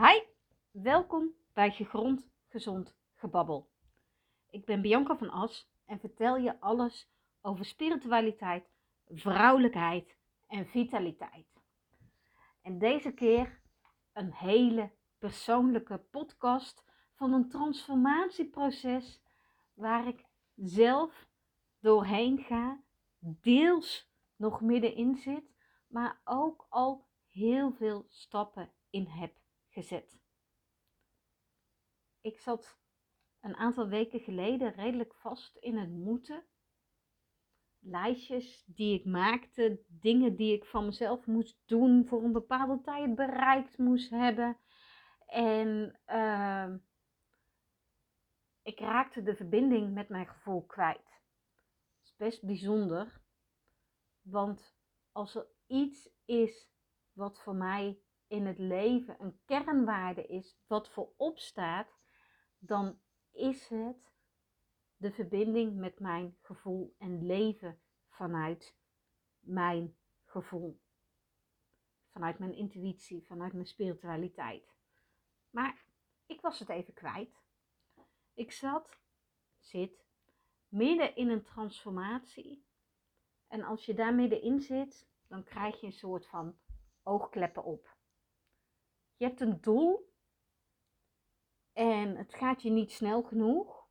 Hi, welkom bij Gegrond Gezond Gebabbel. Ik ben Bianca van As en vertel je alles over spiritualiteit, vrouwelijkheid en vitaliteit. En deze keer een hele persoonlijke podcast van een transformatieproces waar ik zelf doorheen ga, deels nog middenin zit, maar ook al heel veel stappen in heb gezet. Ik zat een aantal weken geleden redelijk vast in het moeten. Lijstjes die ik maakte, dingen die ik van mezelf moest doen, voor een bepaalde tijd bereikt moest hebben. En uh, ik raakte de verbinding met mijn gevoel kwijt. Het is best bijzonder, want als er iets is wat voor mij in het leven een kernwaarde is, wat voorop staat, dan is het de verbinding met mijn gevoel en leven vanuit mijn gevoel. Vanuit mijn intuïtie, vanuit mijn spiritualiteit. Maar ik was het even kwijt. Ik zat, zit, midden in een transformatie. En als je daar middenin zit, dan krijg je een soort van oogkleppen op. Je hebt een doel en het gaat je niet snel genoeg.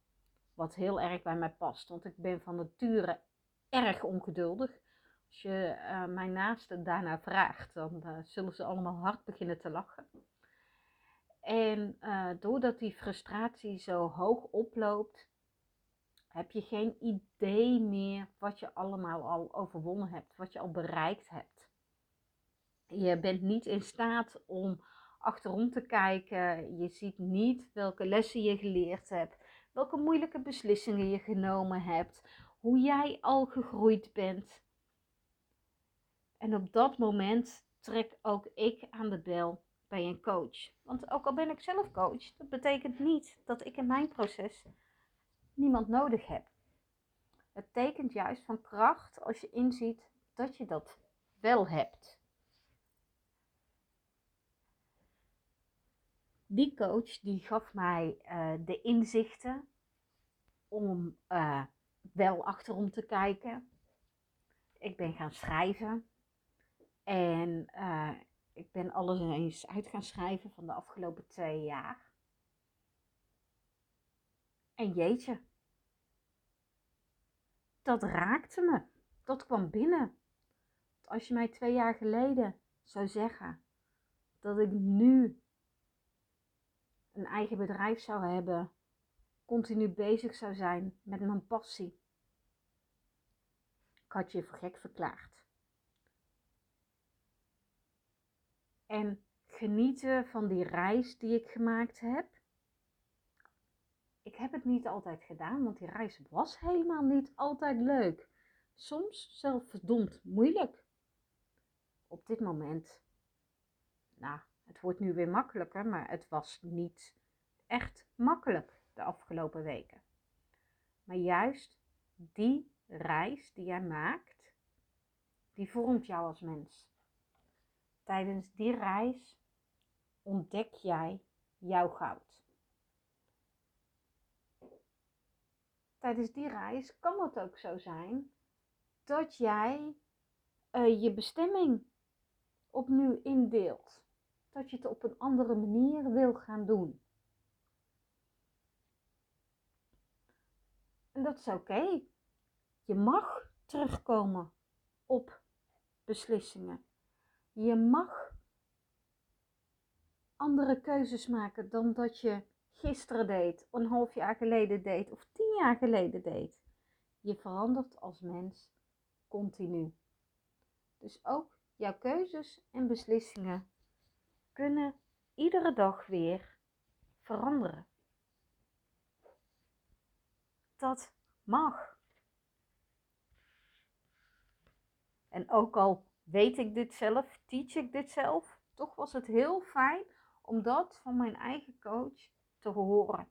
Wat heel erg bij mij past, want ik ben van nature erg ongeduldig. Als je uh, mijn naasten daarna vraagt, dan uh, zullen ze allemaal hard beginnen te lachen. En uh, doordat die frustratie zo hoog oploopt, heb je geen idee meer wat je allemaal al overwonnen hebt, wat je al bereikt hebt. Je bent niet in staat om achterom te kijken. Je ziet niet welke lessen je geleerd hebt, welke moeilijke beslissingen je genomen hebt, hoe jij al gegroeid bent. En op dat moment trek ook ik aan de bel bij een coach. Want ook al ben ik zelf coach, dat betekent niet dat ik in mijn proces niemand nodig heb. Het tekent juist van kracht als je inziet dat je dat wel hebt. Die coach die gaf mij uh, de inzichten om uh, wel achterom te kijken. Ik ben gaan schrijven en uh, ik ben alles eens uit gaan schrijven van de afgelopen twee jaar. En jeetje, dat raakte me. Dat kwam binnen. Als je mij twee jaar geleden zou zeggen dat ik nu een eigen bedrijf zou hebben, continu bezig zou zijn met mijn passie. Ik had je voor gek verklaard. En genieten van die reis die ik gemaakt heb. Ik heb het niet altijd gedaan, want die reis was helemaal niet altijd leuk. Soms zelfs verdomd moeilijk. Op dit moment, nou, het wordt nu weer makkelijker, maar het was niet echt makkelijk de afgelopen weken. Maar juist die reis die jij maakt, die vormt jou als mens. Tijdens die reis ontdek jij jouw goud. Tijdens die reis kan het ook zo zijn dat jij uh, je bestemming opnieuw indeelt dat je het op een andere manier wil gaan doen. En dat is oké. Je mag terugkomen op beslissingen. Je mag andere keuzes maken dan dat je gisteren deed, een half jaar geleden deed of tien jaar geleden deed. Je verandert als mens continu. Dus ook jouw keuzes en beslissingen kunnen iedere dag weer veranderen. Dat mag. En ook al weet ik dit zelf, teach ik dit zelf, toch was het heel fijn om dat van mijn eigen coach te horen.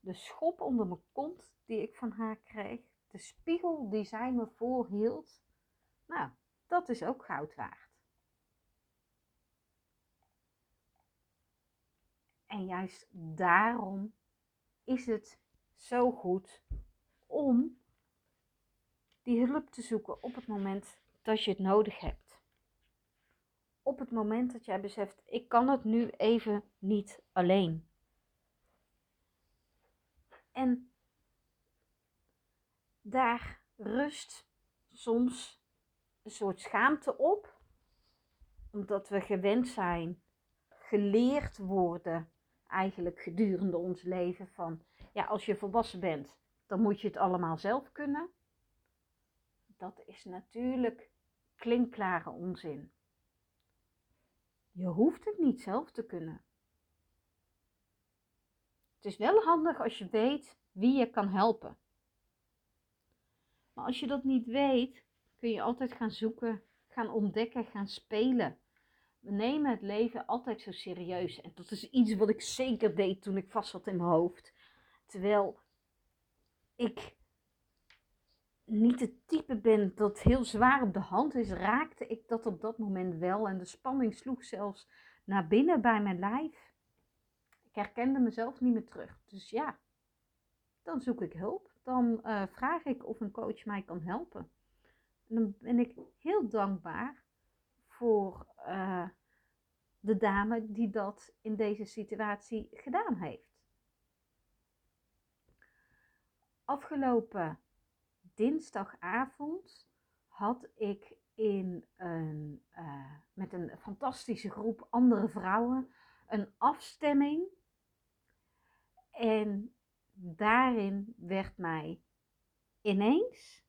De schop onder mijn kont die ik van haar kreeg, de spiegel die zij me voorhield, nou, dat is ook goud waard. En juist daarom is het zo goed om die hulp te zoeken op het moment dat je het nodig hebt. Op het moment dat jij beseft, ik kan het nu even niet alleen. En daar rust soms een soort schaamte op, omdat we gewend zijn, geleerd worden, eigenlijk gedurende ons leven van, ja, als je volwassen bent, dan moet je het allemaal zelf kunnen. Dat is natuurlijk klinkklare onzin. Je hoeft het niet zelf te kunnen. Het is wel handig als je weet wie je kan helpen. Maar als je dat niet weet, kun je altijd gaan zoeken, gaan ontdekken, gaan spelen. We nemen het leven altijd zo serieus. En dat is iets wat ik zeker deed toen ik vast zat in mijn hoofd. Terwijl ik niet het type ben dat heel zwaar op de hand is, raakte ik dat op dat moment wel. En de spanning sloeg zelfs naar binnen bij mijn lijf. Ik herkende mezelf niet meer terug. Dus ja, dan zoek ik hulp. Dan uh, vraag ik of een coach mij kan helpen. En dan ben ik heel dankbaar voor uh, de dame die dat in deze situatie gedaan heeft. Afgelopen dinsdagavond had ik in een, uh, met een fantastische groep andere vrouwen een afstemming. En daarin werd mij ineens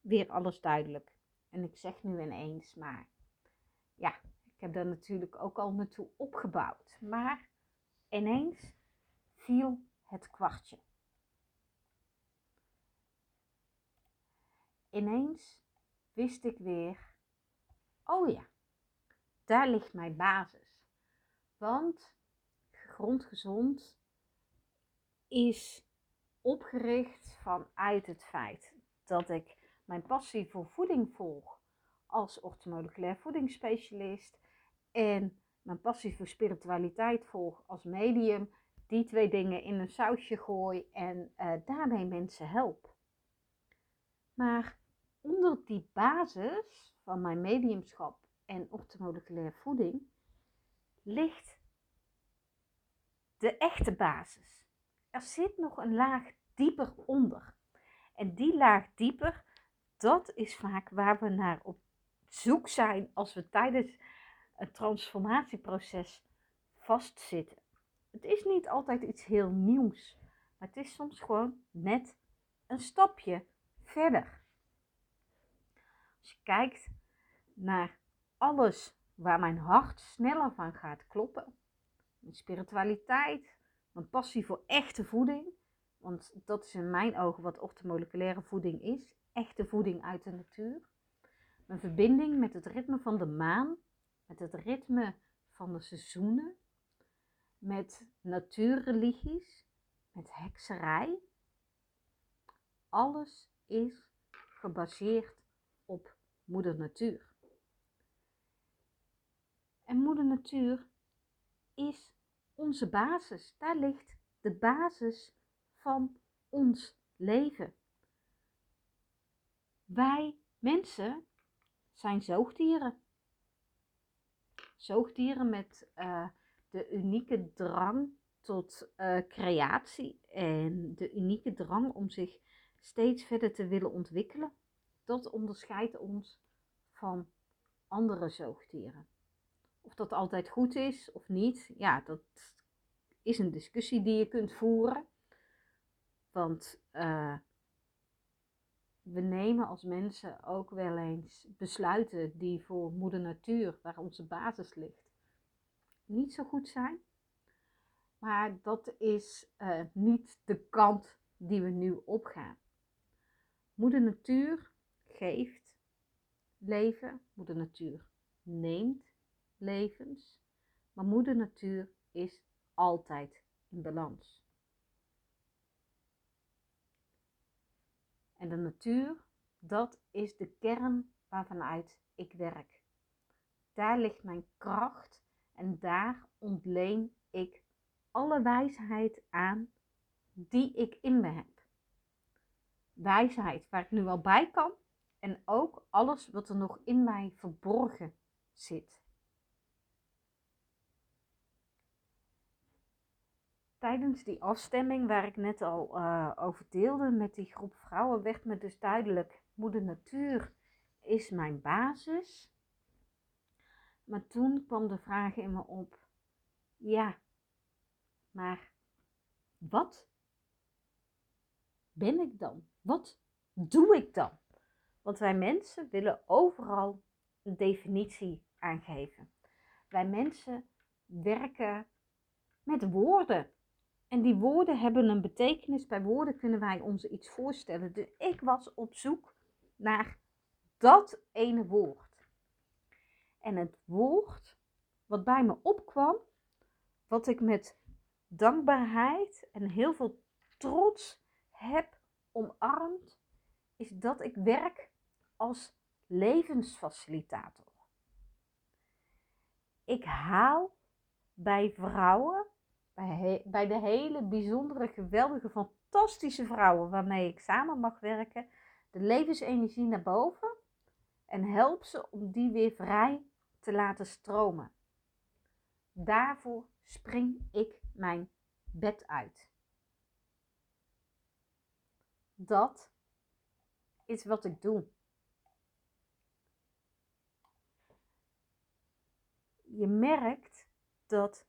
weer alles duidelijk. En ik zeg nu ineens, maar ja, ik heb daar natuurlijk ook al naartoe opgebouwd. Maar ineens viel het kwartje. Ineens wist ik weer, oh ja, daar ligt mijn basis. Want grondgezond is opgericht vanuit het feit dat ik mijn passie voor voeding volg als orthomoleculair voedingsspecialist en mijn passie voor spiritualiteit volg als medium, die twee dingen in een sausje gooi en uh, daarmee mensen help. Maar onder die basis van mijn mediumschap en orthomoleculair voeding ligt de echte basis. Er zit nog een laag dieper onder. En die laag dieper, dat is vaak waar we naar op zoek zijn als we tijdens een transformatieproces vastzitten. Het is niet altijd iets heel nieuws, maar het is soms gewoon net een stapje verder. Als je kijkt naar alles waar mijn hart sneller van gaat kloppen, mijn spiritualiteit, mijn passie voor echte voeding, want dat is in mijn ogen wat orthomoleculaire voeding is, echte voeding uit de natuur. Mijn verbinding met het ritme van de maan, met het ritme van de seizoenen, met natuurreligies, met hekserij. Alles is gebaseerd op moeder natuur. En moeder natuur is onze basis. Daar ligt de basis van ons leven. Wij mensen zijn zoogdieren. Zoogdieren met uh, de unieke drang tot uh, creatie en de unieke drang om zich steeds verder te willen ontwikkelen dat onderscheidt ons van andere zoogdieren. Of dat altijd goed is of niet, ja, dat is een discussie die je kunt voeren. Want uh, we nemen als mensen ook wel eens besluiten die voor moeder natuur, waar onze basis ligt, niet zo goed zijn. Maar dat is uh, niet de kant die we nu opgaan. Moeder natuur geeft leven, moeder natuur neemt levens, maar moeder natuur is altijd in balans. En de natuur, dat is de kern waarvanuit ik werk. Daar ligt mijn kracht en daar ontleen ik alle wijsheid aan die ik in me heb. Wijsheid waar ik nu al bij kan en ook alles wat er nog in mij verborgen zit. Tijdens die afstemming waar ik net al uh, over deelde met die groep vrouwen, werd me dus duidelijk: Moeder Natuur is mijn basis. Maar toen kwam de vraag in me op: ja, maar wat ben ik dan? Wat doe ik dan? Want wij mensen willen overal een definitie aangeven. Wij mensen werken met woorden. En die woorden hebben een betekenis. Bij woorden kunnen wij ons iets voorstellen. Dus ik was op zoek naar dat ene woord. En het woord wat bij me opkwam, wat ik met dankbaarheid en heel veel trots heb omarmd, is dat ik werk als levensfacilitator. Ik haal bij vrouwen, bij, bij de hele bijzondere, geweldige, fantastische vrouwen waarmee ik samen mag werken, de levensenergie naar boven en help ze om die weer vrij te laten stromen. Daarvoor spring ik mijn bed uit. Dat is wat ik doe. Je merkt dat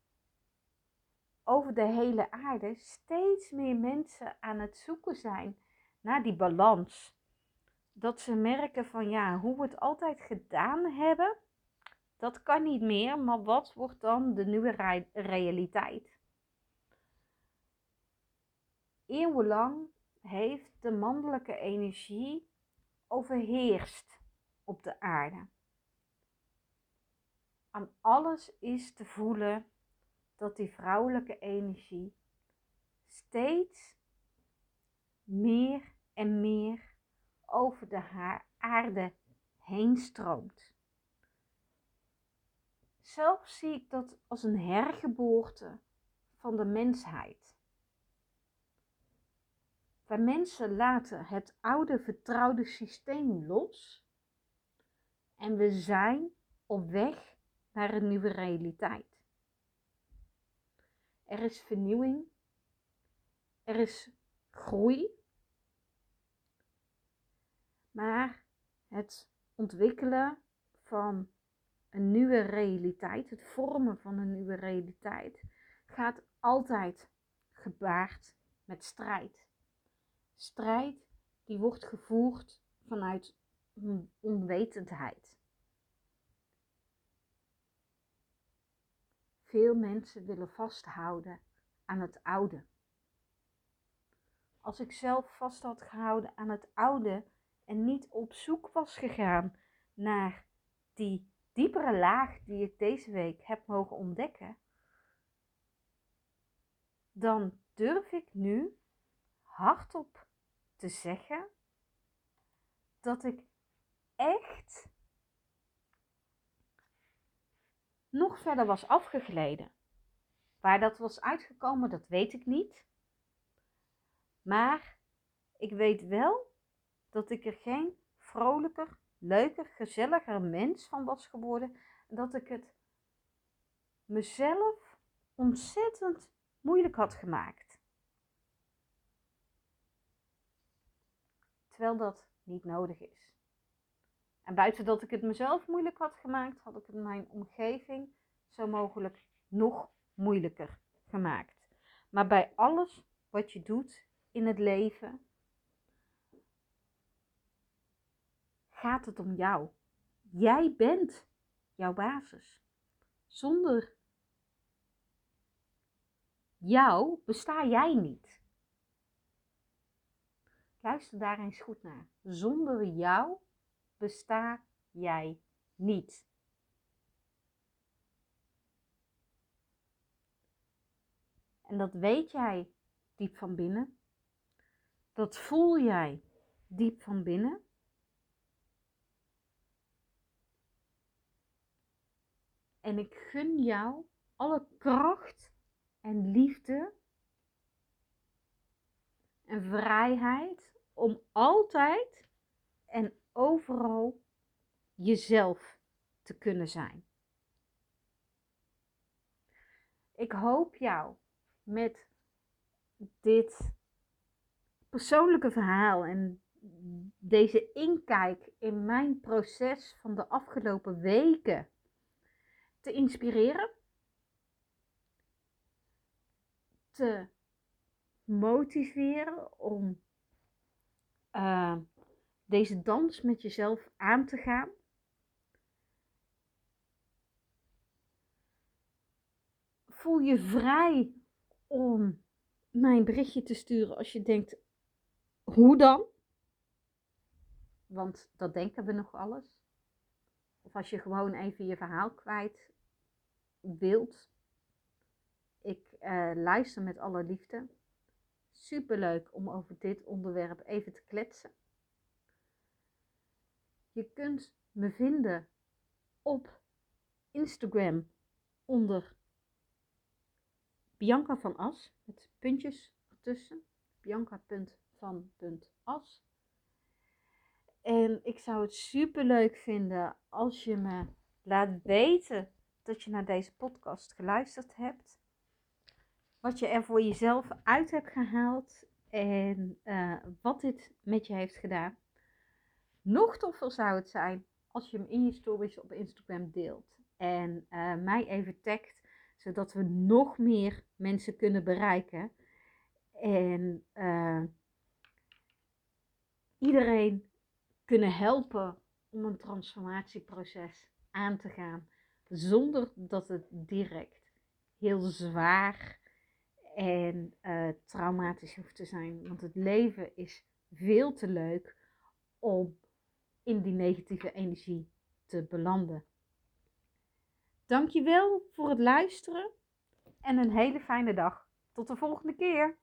over de hele aarde steeds meer mensen aan het zoeken zijn naar die balans. Dat ze merken van ja, hoe we het altijd gedaan hebben, dat kan niet meer, maar wat wordt dan de nieuwe realiteit? Eeuwenlang heeft de mannelijke energie overheerst op de aarde. Aan alles is te voelen dat die vrouwelijke energie steeds meer en meer over de aarde heen stroomt. Zelf zie ik dat als een hergeboorte van de mensheid. Wij mensen laten het oude vertrouwde systeem los en we zijn op weg naar een nieuwe realiteit. Er is vernieuwing, er is groei, maar het ontwikkelen van een nieuwe realiteit, het vormen van een nieuwe realiteit, gaat altijd gebaard met strijd. Strijd die wordt gevoerd vanuit onwetendheid. Veel mensen willen vasthouden aan het oude. Als ik zelf vast had gehouden aan het oude en niet op zoek was gegaan naar die diepere laag die ik deze week heb mogen ontdekken, dan durf ik nu hardop te zeggen dat ik echt nog verder was afgegleden. Waar dat was uitgekomen, dat weet ik niet. Maar ik weet wel dat ik er geen vrolijker, leuker, gezelliger mens van was geworden. En dat ik het mezelf ontzettend moeilijk had gemaakt. Terwijl dat niet nodig is. En buiten dat ik het mezelf moeilijk had gemaakt, had ik het mijn omgeving zo mogelijk nog moeilijker gemaakt. Maar bij alles wat je doet in het leven, gaat het om jou. Jij bent jouw basis. Zonder jou besta jij niet. Luister daar eens goed naar. Zonder jou besta jij niet. En dat weet jij diep van binnen. Dat voel jij diep van binnen. En ik gun jou alle kracht en liefde en vrijheid om altijd en overal jezelf te kunnen zijn. Ik hoop jou met dit persoonlijke verhaal en deze inkijk in mijn proces van de afgelopen weken te inspireren, te motiveren om uh, deze dans met jezelf aan te gaan. Voel je vrij om mijn berichtje te sturen als je denkt, hoe dan? Want dat denken we nog alles. Of als je gewoon even je verhaal kwijt wilt. Ik uh, luister met alle liefde. Superleuk om over dit onderwerp even te kletsen. Je kunt me vinden op Instagram onder Bianca van As met puntjes ertussen. Bianca.van.as. En ik zou het super leuk vinden als je me laat weten dat je naar deze podcast geluisterd hebt. Wat je er voor jezelf uit hebt gehaald en uh, wat dit met je heeft gedaan. Nog toffer zou het zijn als je hem in je stories op Instagram deelt. En uh, mij even tagt, zodat we nog meer mensen kunnen bereiken. En uh, iedereen kunnen helpen om een transformatieproces aan te gaan. Zonder dat het direct heel zwaar en uh, traumatisch hoeft te zijn. Want het leven is veel te leuk om in die negatieve energie te belanden. Dankjewel voor het luisteren en een hele fijne dag. Tot de volgende keer.